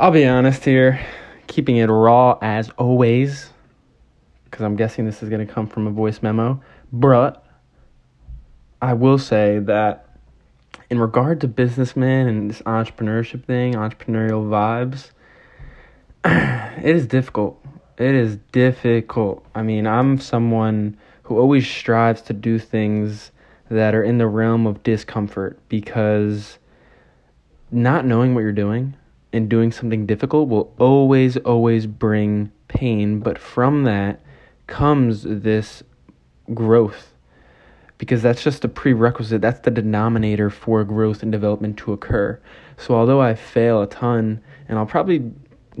I'll be honest here, keeping it raw as always, because I'm guessing this is going to come from a voice memo. But I will say that in regard to businessmen and this entrepreneurship thing, entrepreneurial vibes, it is difficult. It is difficult. I mean, I'm someone who always strives to do things that are in the realm of discomfort because not knowing what you're doing and doing something difficult will always, always bring pain. But from that comes this growth because that's just a prerequisite. That's the denominator for growth and development to occur. So, although I fail a ton, and I'll probably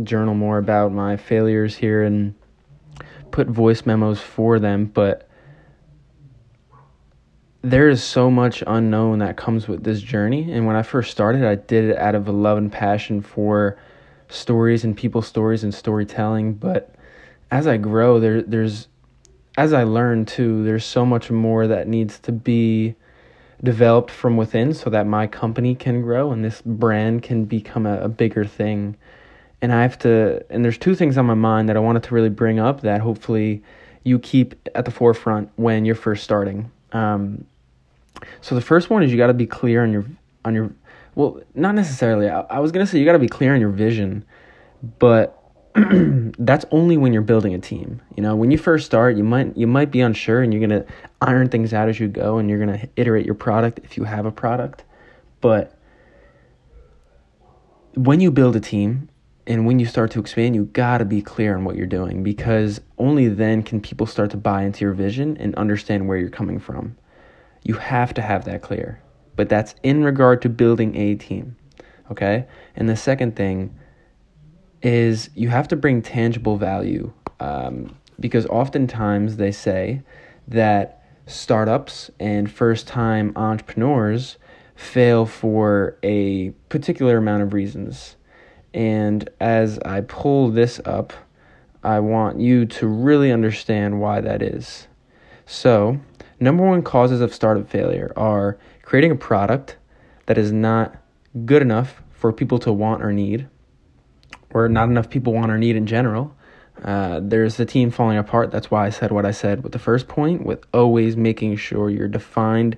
journal more about my failures here and put voice memos for them, but there is so much unknown that comes with this journey. And when I first started, I did it out of a love and passion for stories and people's stories and storytelling. But as I grow, there there's as I learn too, there's so much more that needs to be developed from within so that my company can grow and this brand can become a, a bigger thing. And I have to and there's two things on my mind that I wanted to really bring up that hopefully you keep at the forefront when you're first starting. Um, so the first one is you got to be clear on your on your well, not necessarily. I, I was gonna say you got to be clear on your vision, but that's only when you're building a team. You know, when you first start, you might you might be unsure, and you're gonna iron things out as you go, and you're gonna iterate your product if you have a product. But when you build a team and when you start to expand, you gotta be clear on what you're doing because only then can people start to buy into your vision and understand where you're coming from. You have to have that clear. But that's in regard to building a team. Okay? And the second thing is you have to bring tangible value um, because oftentimes they say that startups and first time entrepreneurs fail for a particular amount of reasons. And as I pull this up, I want you to really understand why that is. So, number one causes of startup failure are creating a product that is not good enough for people to want or need, or not enough people want or need in general. Uh, there's the team falling apart. That's why I said what I said with the first point, with always making sure your defined,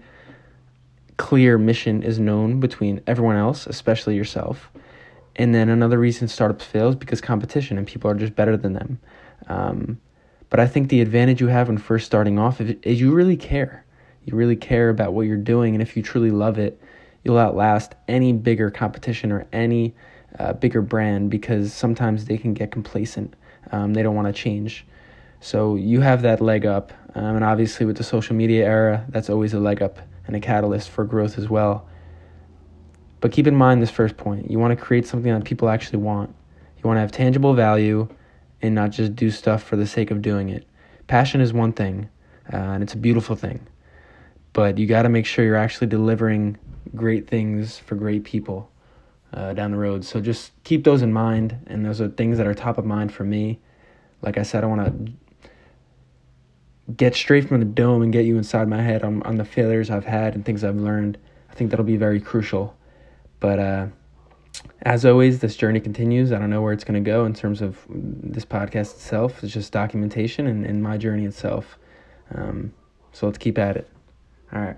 clear mission is known between everyone else, especially yourself. And then another reason startups fails because competition and people are just better than them. Um, but I think the advantage you have when first starting off is you really care. You really care about what you're doing, and if you truly love it, you'll outlast any bigger competition or any uh, bigger brand because sometimes they can get complacent. Um, they don't want to change. So you have that leg up, um, and obviously with the social media era, that's always a leg up and a catalyst for growth as well. But keep in mind this first point: you want to create something that people actually want. You want to have tangible value and not just do stuff for the sake of doing it. Passion is one thing, uh, and it's a beautiful thing, but you got to make sure you're actually delivering great things for great people uh, down the road. So just keep those in mind, and those are things that are top of mind for me. Like I said, I want to get straight from the dome and get you inside my head on, on the failures I've had and things I've learned. I think that'll be very crucial. But uh, as always, this journey continues. I don't know where it's going to go in terms of this podcast itself. It's just documentation and, and my journey itself. Um, so let's keep at it. All right.